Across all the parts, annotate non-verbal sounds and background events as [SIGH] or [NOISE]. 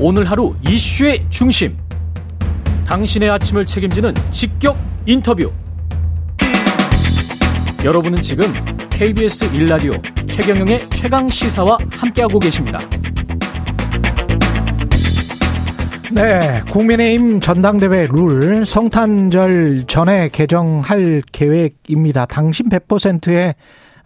오늘 하루 이슈의 중심. 당신의 아침을 책임지는 직격 인터뷰. 여러분은 지금 KBS 1라디오 최경영의 최강 시사와 함께하고 계십니다. 네, 국민의힘 전당대회 룰 성탄절 전에 개정할 계획입니다. 당신 100%의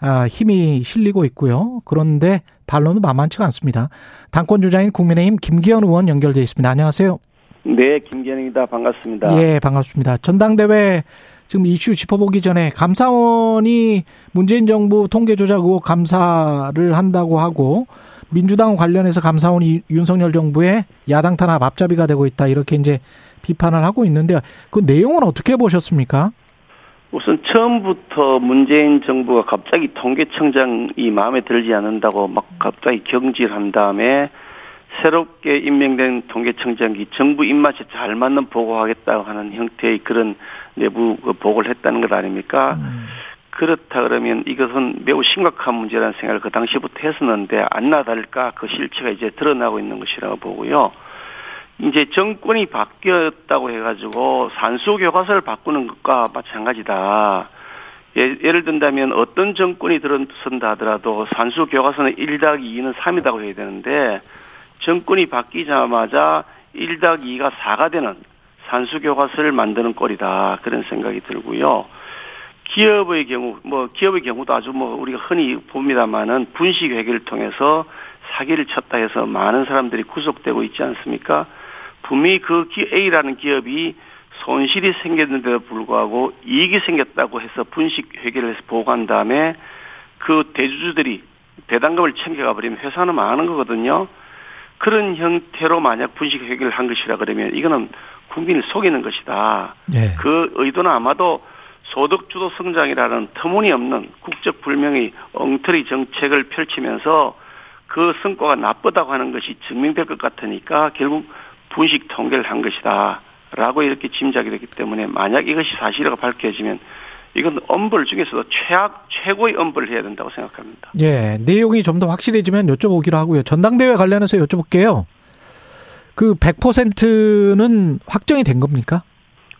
아, 힘이 실리고 있고요. 그런데 반론은 만만치가 않습니다. 당권 주자인 국민의힘 김기현 의원 연결돼 있습니다. 안녕하세요. 네, 김기현입니다. 반갑습니다. 예, 반갑습니다. 전당대회 지금 이슈 짚어보기 전에 감사원이 문재인 정부 통계 조작 의혹 감사를 한다고 하고 민주당 관련해서 감사원이 윤석열 정부의 야당 탄압 앞잡이가 되고 있다 이렇게 이제 비판을 하고 있는데 그 내용은 어떻게 보셨습니까? 우선 처음부터 문재인 정부가 갑자기 통계청장이 마음에 들지 않는다고 막 갑자기 경질한 다음에 새롭게 임명된 통계청장이 정부 입맛에 잘 맞는 보고하겠다고 하는 형태의 그런 내부 그 보고를 했다는 것 아닙니까? 음. 그렇다 그러면 이것은 매우 심각한 문제라는 생각을 그 당시부터 했었는데 안나 다를까 그 실체가 이제 드러나고 있는 것이라고 보고요. 이제 정권이 바뀌었다고 해가지고 산수 교과서를 바꾸는 것과 마찬가지다. 예, 예를 든다면 어떤 정권이 들어선다 하더라도 산수 교과서는 1 더하기 2는 3이라고 해야 되는데 정권이 바뀌자마자 1 더하기 2가 4가 되는 산수 교과서를 만드는 꼴이다. 그런 생각이 들고요. 기업의 경우, 뭐, 기업의 경우도 아주 뭐, 우리가 흔히 봅니다만은 분식 회계를 통해서 사기를 쳤다 해서 많은 사람들이 구속되고 있지 않습니까? 분명히 그 A라는 기업이 손실이 생겼는데도 불구하고 이익이 생겼다고 해서 분식 회계를 해서 보고한 다음에 그 대주주들이 배당금을 챙겨가 버리면 회사는 망하는 거거든요. 그런 형태로 만약 분식 회계를 한 것이라 그러면 이거는 국민을 속이는 것이다. 네. 그 의도는 아마도 소득주도 성장이라는 터무니없는 국적 불명의 엉터리 정책을 펼치면서 그 성과가 나쁘다고 하는 것이 증명될 것 같으니까 결국 분식 통계를 한 것이다. 라고 이렇게 짐작이 되기 때문에 만약 이것이 사실이라고 밝혀지면 이건 엄벌 중에서도 최악, 최고의 엄벌을 해야 된다고 생각합니다. 예, 내용이 좀 더 확실해지면 여쭤보기로 하고요. 전당대회 관련해서 여쭤볼게요. 그 100%는 확정이 된 겁니까?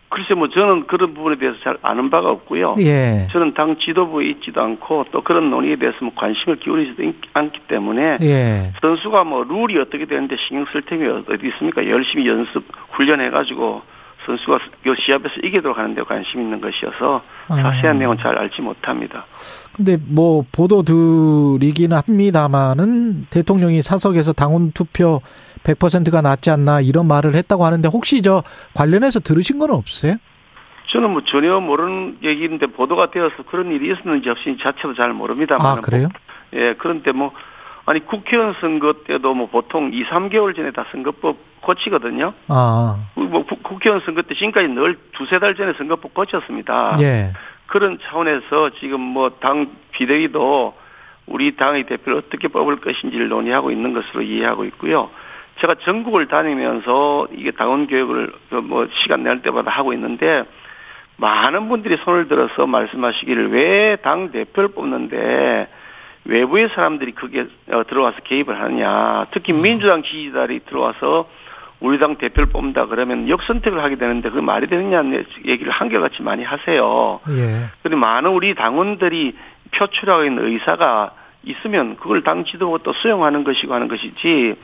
글쎄 뭐 저는 그런 부분에 대해서 잘 아는 바가 없고요. 예. 저는 당 지도부에 있지도 않고 또 그런 논의에 대해서 뭐 관심을 기울이지도 않기 때문에 예. 선수가 뭐 룰이 어떻게 되는데 신경 쓸 템이 어디 있습니까? 열심히 연습 훈련해 가지고 선수가 시합에서 이기도록 하는 데 관심 있는 것이어서 자세한 아. 내용은 잘 알지 못합니다. 근데 뭐 보도 들이긴 합니다만은 대통령이 사석에서 당원 투표 100%가 낫지 않나 이런 말을 했다고 하는데 혹시 저 관련해서 들으신 건 없으세요? 저는 뭐 전혀 모르는 얘기인데 보도가 되어서 그런 일이 있었는지 없이 자체도 잘 모릅니다만. 아, 그래요? 뭐, 예, 그런데 뭐, 아니, 국회의원 선거 때도 뭐 보통 2, 3개월 전에 다 선거법 고치거든요. 아. 뭐 국회의원 선거 때 지금까지 늘 두세 달 전에 선거법 고쳤습니다. 예. 그런 차원에서 지금 뭐 당 비대위도 우리 당의 대표를 어떻게 뽑을 것인지를 논의하고 있는 것으로 이해하고 있고요. 제가 전국을 다니면서 이게 당원 교육을 뭐 시간 낼 때마다 하고 있는데 많은 분들이 손을 들어서 말씀하시기를 왜 당 대표를 뽑는데 외부의 사람들이 그게 어, 들어와서 개입을 하느냐. 특히 음. 민주당 지지자들이 들어와서 우리 당 대표를 뽑는다 그러면 역선택을 하게 되는데 그 말이 되느냐는 얘기를 한결같이 많이 하세요. 예. 그런데 많은 우리 당원들이 표출하고 있는 의사가 있으면 그걸 당 지도부가 또 수용하는 것이고 하는 것이지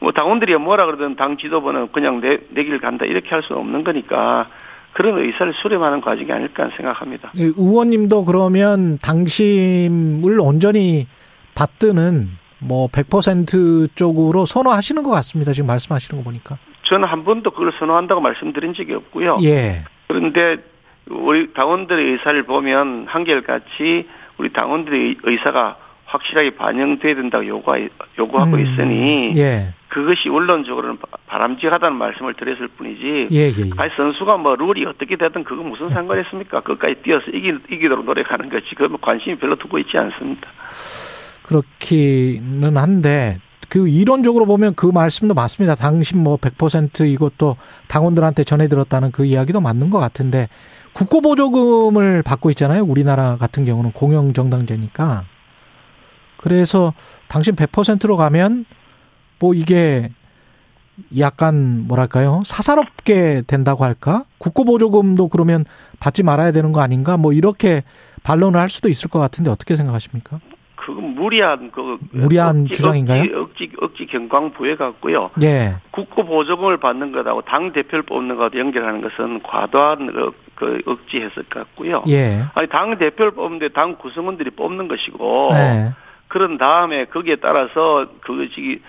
뭐 당원들이 뭐라 그러든 당 지도부는 그냥 내, 내길 간다 이렇게 할 수는 없는 거니까 그런 의사를 수렴하는 과정이 아닐까 생각합니다. 네, 의원님도 그러면 당심을 온전히 받드는 뭐 100% 쪽으로 선호하시는 것 같습니다. 지금 말씀하시는 거 보니까. 저는 한 번도 그걸 선호한다고 말씀드린 적이 없고요. 예. 그런데 우리 당원들의 의사를 보면 한결같이 우리 당원들의 의사가 확실하게 반영돼야 된다고 요구하, 요구하고 음, 있으니 예. 그것이 원론적으로는 바람직하다는 말씀을 드렸을 뿐이지 예, 예, 예. 아니 선수가 뭐 룰이 어떻게 되든 그거 무슨 상관 있습니까? 끝까지 뛰어서 이기, 이기도록 노력하는 거지 그건 관심이 별로 두고 있지 않습니다. 그렇기는 한데 그 이론적으로 보면 그 말씀도 맞습니다. 당신 뭐 100% 이것도 당원들한테 전해 들었다는 그 이야기도 맞는 것 같은데 국고보조금을 받고 있잖아요. 우리나라 같은 경우는 공영정당제니까. 그래서 당신 100%로 가면 뭐 이게 약간 뭐랄까요 사사롭게 된다고 할까 국고보조금도 그러면 받지 말아야 되는 거 아닌가 뭐 이렇게 반론을 할 수도 있을 것 같은데 어떻게 생각하십니까? 그건 무리한 그 무리한 억지, 주장인가요? 억지, 억지, 억지 경광 부여 갖고요. 예. 국고 보조금을 받는 것하고 당 대표를 뽑는 것하고 연결하는 것은 과도한 그, 그 억지 해석 같고요. 예. 아니 당 대표를 뽑는데 당 구성원들이 뽑는 것이고 예. 그런 다음에 거기에 따라서 그것이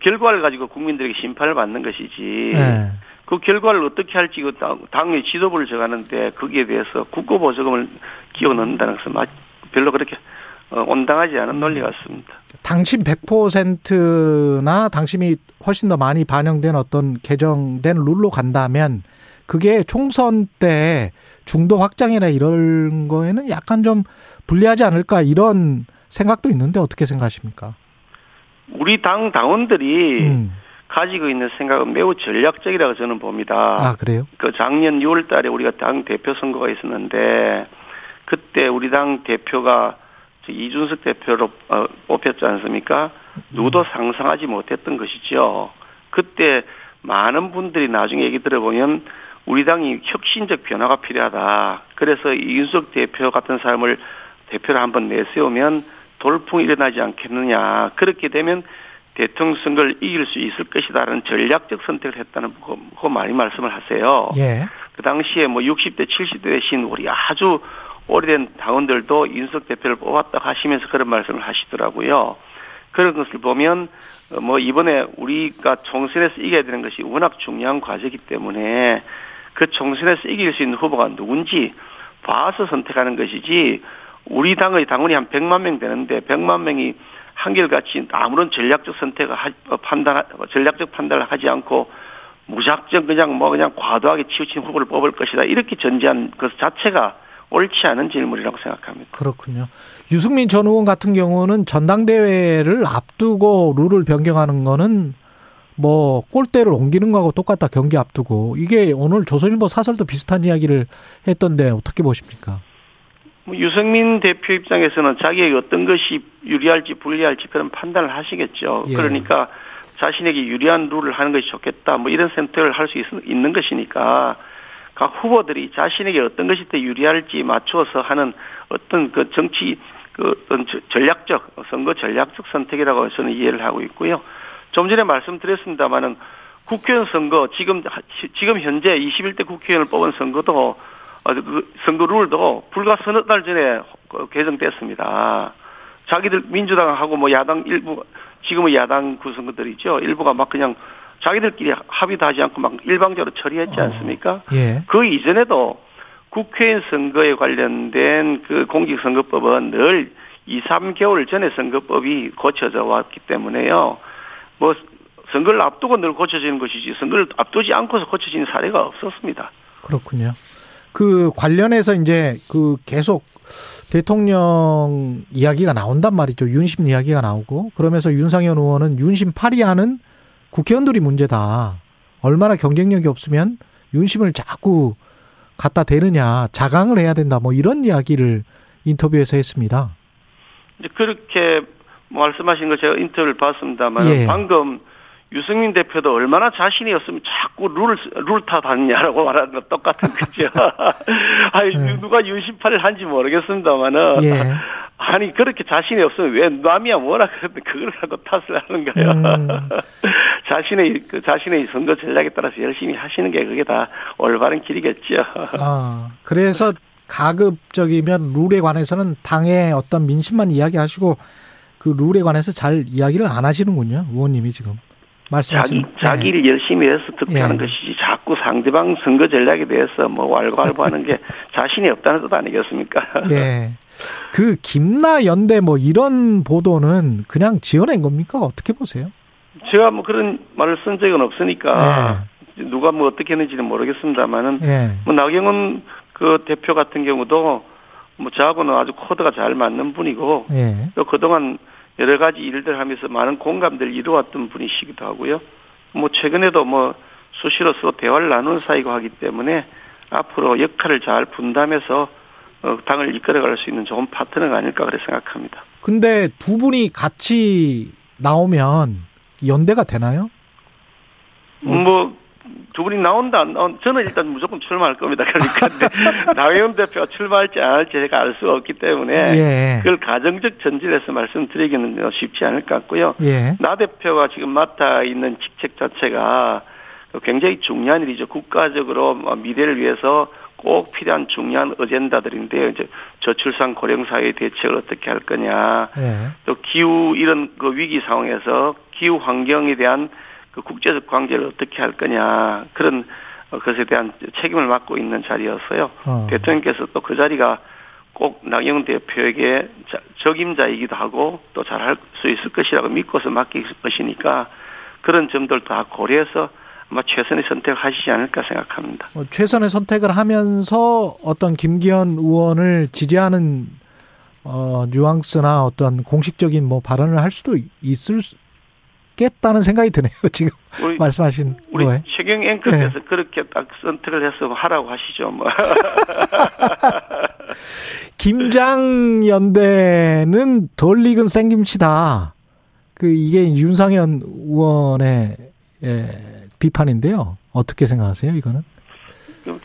결과를 가지고 국민들에게 심판을 받는 것이지. 예. 그 결과를 어떻게 할지 그 당의 지도부를 정하는데 거기에 대해서 국고 보조금을 기어 넣는다는 것은 별로 그렇게 어, 온당하지 않은 논리 같습니다. 당신 100%나 당신이 훨씬 더 많이 반영된 어떤 개정된 룰로 간다면 그게 총선 때 중도 확장이나 이런 거에는 약간 좀 불리하지 않을까 이런 생각도 있는데 어떻게 생각하십니까? 우리 당 당원들이 음. 가지고 있는 생각은 매우 전략적이라고 저는 봅니다. 아, 그래요? 그 작년 6월 달에 우리가 당 대표 선거가 있었는데 그때 우리 당 대표가 이준석 대표로 어, 뽑혔지 않습니까? 누구도 상상하지 못했던 것이죠. 그때 많은 분들이 나중에 얘기 들어보면 우리 당이 혁신적 변화가 필요하다. 그래서 이준석 대표 같은 사람을 대표를 한번 내세우면 돌풍이 일어나지 않겠느냐. 그렇게 되면 대통령 선거를 이길 수 있을 것이다라는 전략적 선택을 했다는 그, 그 많이 말씀을 하세요. 예. 그 당시에 뭐 60대, 70대 대신 우리 아주 오래된 당원들도 윤석 대표를 뽑았다 하시면서 그런 말씀을 하시더라고요. 그런 것을 보면 어, 뭐 이번에 우리가 총선에서 이겨야 되는 것이 워낙 중요한 과제이기 때문에 그 총선에서 이길 수 있는 후보가 누군지 봐서 선택하는 것이지 우리 당의 당원이 한 100만 명 되는데 100만 명이 한결같이 아무런 전략적 선택을 하, 어, 판단 전략적 판단을 하지 않고 무작정 그냥 뭐 그냥 과도하게 치우친 후보를 뽑을 것이다 이렇게 전제한 것 자체가 옳지 않은 질문이라고 생각합니다. 그렇군요. 유승민 전 의원 같은 경우는 전당대회를 앞두고 룰을 변경하는 거는 뭐 골대를 옮기는 거하고 똑같다 경기 앞두고 이게 오늘 조선일보 사설도 비슷한 이야기를 했던데 어떻게 보십니까? 뭐 유승민 대표 입장에서는 자기에게 어떤 것이 유리할지 불리할지 그런 판단을 하시겠죠. 예. 그러니까 자신에게 유리한 룰을 하는 것이 좋겠다. 뭐 이런 선택을 할 수 있는 것이니까 각 후보들이 자신에게 어떤 것이 더 유리할지 맞추어서 하는 어떤 그 정치 그 어떤 전략적 선거 전략적 선택이라고 저는 이해를 하고 있고요. 좀 전에 말씀드렸습니다마는 국회의원 선거 지금 지금 현재 21대 국회의원을 뽑은 선거도 선거 룰도 불과 서너 달 전에 그 개정됐습니다. 자기들 민주당하고 뭐 야당 일부 지금의 야당 구성들이죠. 일부가 막 그냥 자기들끼리 합의도 하지 않고 막 일방적으로 처리했지 어, 않습니까? 어, 예. 그 이전에도 국회의원 선거에 관련된 그 공직선거법은 늘 2, 3개월 전에 선거법이 고쳐져 왔기 때문에요. 뭐 선거를 앞두고 늘 고쳐지는 것이지 선거를 앞두지 않고서 고쳐지는 사례가 없었습니다. 그렇군요. 그 관련해서 이제 그 계속 대통령 이야기가 나온단 말이죠. 윤심 이야기가 나오고 그러면서 윤상현 의원은 윤심 파리하는 국회의원들이 문제다. 얼마나 경쟁력이 없으면 윤심을 자꾸 갖다 대느냐, 자강을 해야 된다. 뭐 이런 이야기를 인터뷰에서 했습니다. 이제 그렇게 말씀하신 거 제가 인터뷰를 봤습니다만 예. 방금 유승민 대표도 얼마나 자신이 없으면 자꾸 룰을 룰 타다니냐라고 말하는 거 똑같은 거죠. [LAUGHS] [LAUGHS] 아니 예. 누가 윤심파를 한지 모르겠습니다만은 예. 아니 그렇게 자신이 없으면 왜 남이야 뭐라 그러는데 그걸 갖고 탓을 하는 거예요. 음. [LAUGHS] 자신의 그 자신의 선거 전략에 따라서 열심히 하시는 게 그게 다 올바른 길이겠죠. 아 그래서 가급적이면 룰에 관해서는 당의 어떤 민심만 이야기하시고 그 룰에 관해서 잘 이야기를 안 하시는군요, 의원님이 지금. 말씀하신 자기, 자기를 네. 열심히 해서 득표하는 네. 것이지 자꾸 상대방 선거 전략에 대해서 뭐 왈가왈부하는 게 [LAUGHS] 자신이 없다는 뜻 아니겠습니까? 예. 그 김나 연대 뭐 이런 보도는 그냥 지어낸 겁니까? 어떻게 보세요? 제가 뭐 그런 말을 쓴 적은 없으니까 네. 누가 뭐 어떻게 했는지는 모르겠습니다만은 네. 뭐 나경원 그 대표 같은 경우도 뭐 저하고는 아주 코드가 잘 맞는 분이고 네. 또 그동안 여러 가지 일들 하면서 많은 공감대를 이루었던 분이시기도 하고요. 뭐 최근에도 뭐 수시로서 대화를 나누는 사이고 하기 때문에 앞으로 역할을 잘 분담해서 어, 당을 이끌어갈 수 있는 좋은 파트너가 아닐까 그래 생각합니다. 근데 두 분이 같이 나오면 연대가 되나요? 뭐, 두 분이 나온다, 안 나온, 저는 일단 무조건 출마할 겁니다. 그러니까, [LAUGHS] 나경원 대표가 출마할지 안 할지 제가 알 수가 없기 때문에, 예. 그걸 가정적 전질에서 말씀드리기는 쉽지 않을 것 같고요. 예. 나 대표가 지금 맡아 있는 직책 자체가 굉장히 중요한 일이죠. 국가적으로 뭐 미래를 위해서 꼭 필요한 중요한 어젠다들인데요. 이제 저출산 고령 사회 대책을 어떻게 할 거냐, 예. 또 기후 이런 그 위기 상황에서 기후 환경에 대한 그 국제적 관계를 어떻게 할 거냐 그런 어, 것에 대한 책임을 맡고 있는 자리였어요. 어. 대통령께서 또 그 자리가 꼭 나경 대표에게 적임자이기도 하고 또 잘할 수 있을 것이라고 믿고서 맡길 것이니까 그런 점들 다 고려해서 아마 최선의 선택을 하시지 않을까 생각합니다. 어, 최선의 선택을 하면서 어떤 김기현 의원을 지지하는 어, 뉘앙스나 어떤 공식적인 뭐 발언을 할 수도 있을 겠다는 생각이 드네요. [LAUGHS] 지금 우리, 말씀하신 우리 거에. 최경 앵커께서 네. 그렇게 딱 선택을 해서 하라고 하시죠. 뭐. [LAUGHS] 김장 연대는 덜 익은 생김치다. 그 이게 윤상현 의원의 예, 비판인데요. 어떻게 생각하세요? 이거는?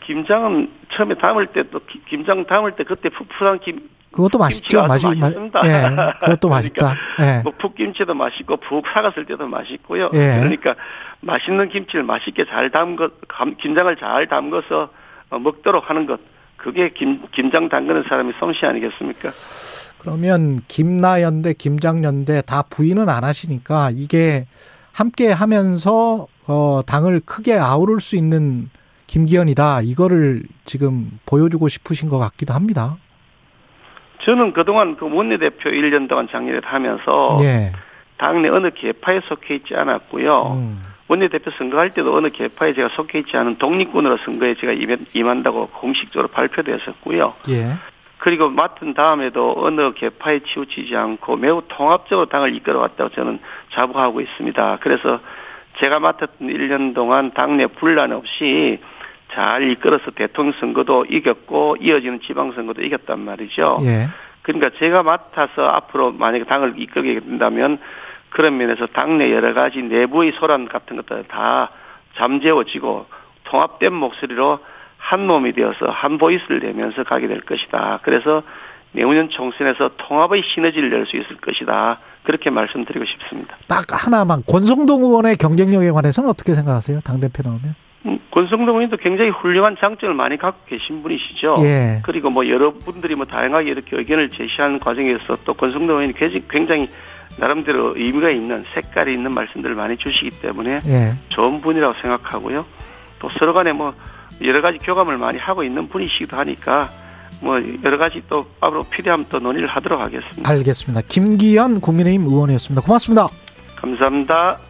김장은 처음에 담을 때 또 김장 담을 때 그때 푸푸한 김 그것도 맛있죠. 맛이 맛있습니다. 예, 그것도 맛있다. 그러니까 예. 뭐 푹김치도 맛있고 푹 사갔을 때도 맛있고요. 예. 그러니까 맛있는 김치를 맛있게 잘 담거 김장을 잘 담궈서 어, 먹도록 하는 것. 그게 김, 김장 담그는 사람이 솜씨 아니겠습니까? 그러면 김나연대, 김장연대 다 부인은 안 하시니까 이게 함께 하면서 어, 당을 크게 아우를 수 있는 김기현이다. 이거를 지금 보여주고 싶으신 것 같기도 합니다. 저는 그동안 그 원내대표 1년 동안 장례를 하면서 예. 당내 어느 개파에 속해 있지 않았고요. 음. 원내대표 선거할 때도 어느 개파에 제가 속해 있지 않은 독립군으로 선거에 제가 임한다고 공식적으로 발표됐었고요. 예. 그리고 맡은 다음에도 어느 개파에 치우치지 않고 매우 통합적으로 당을 이끌어왔다고 저는 자부하고 있습니다. 그래서 제가 맡았던 1년 동안 당내 분란 없이 잘 이끌어서 대통령 선거도 이겼고 이어지는 지방선거도 이겼단 말이죠. 예. 그러니까 제가 맡아서 앞으로 만약에 당을 이끌게 된다면 그런 면에서 당내 여러 가지 내부의 소란 같은 것들 다 잠재워지고 통합된 목소리로 한 몸이 되어서 한 보이스를 내면서 가게 될 것이다. 그래서 내후년 총선에서 통합의 시너지를 낼 수 있을 것이다. 그렇게 말씀드리고 싶습니다. 딱 하나만 권성동 의원의 경쟁력에 관해서는 어떻게 생각하세요? 당대표 나오면? 음, 권성동 의원도 굉장히 훌륭한 장점을 많이 갖고 계신 분이시죠. 예. 그리고 뭐 여러분들이 뭐 다양하게 이렇게 의견을 제시하는 과정에서 또 권성동 의원이 굉장히 나름대로 의미가 있는 색깔이 있는 말씀들을 많이 주시기 때문에 예. 좋은 분이라고 생각하고요. 또 서로 간에 뭐 여러 가지 교감을 많이 하고 있는 분이시기도 하니까 뭐 여러 가지 또 앞으로 필요하면 또 논의를 하도록 하겠습니다. 알겠습니다. 김기현 국민의힘 의원이었습니다. 고맙습니다. 감사합니다.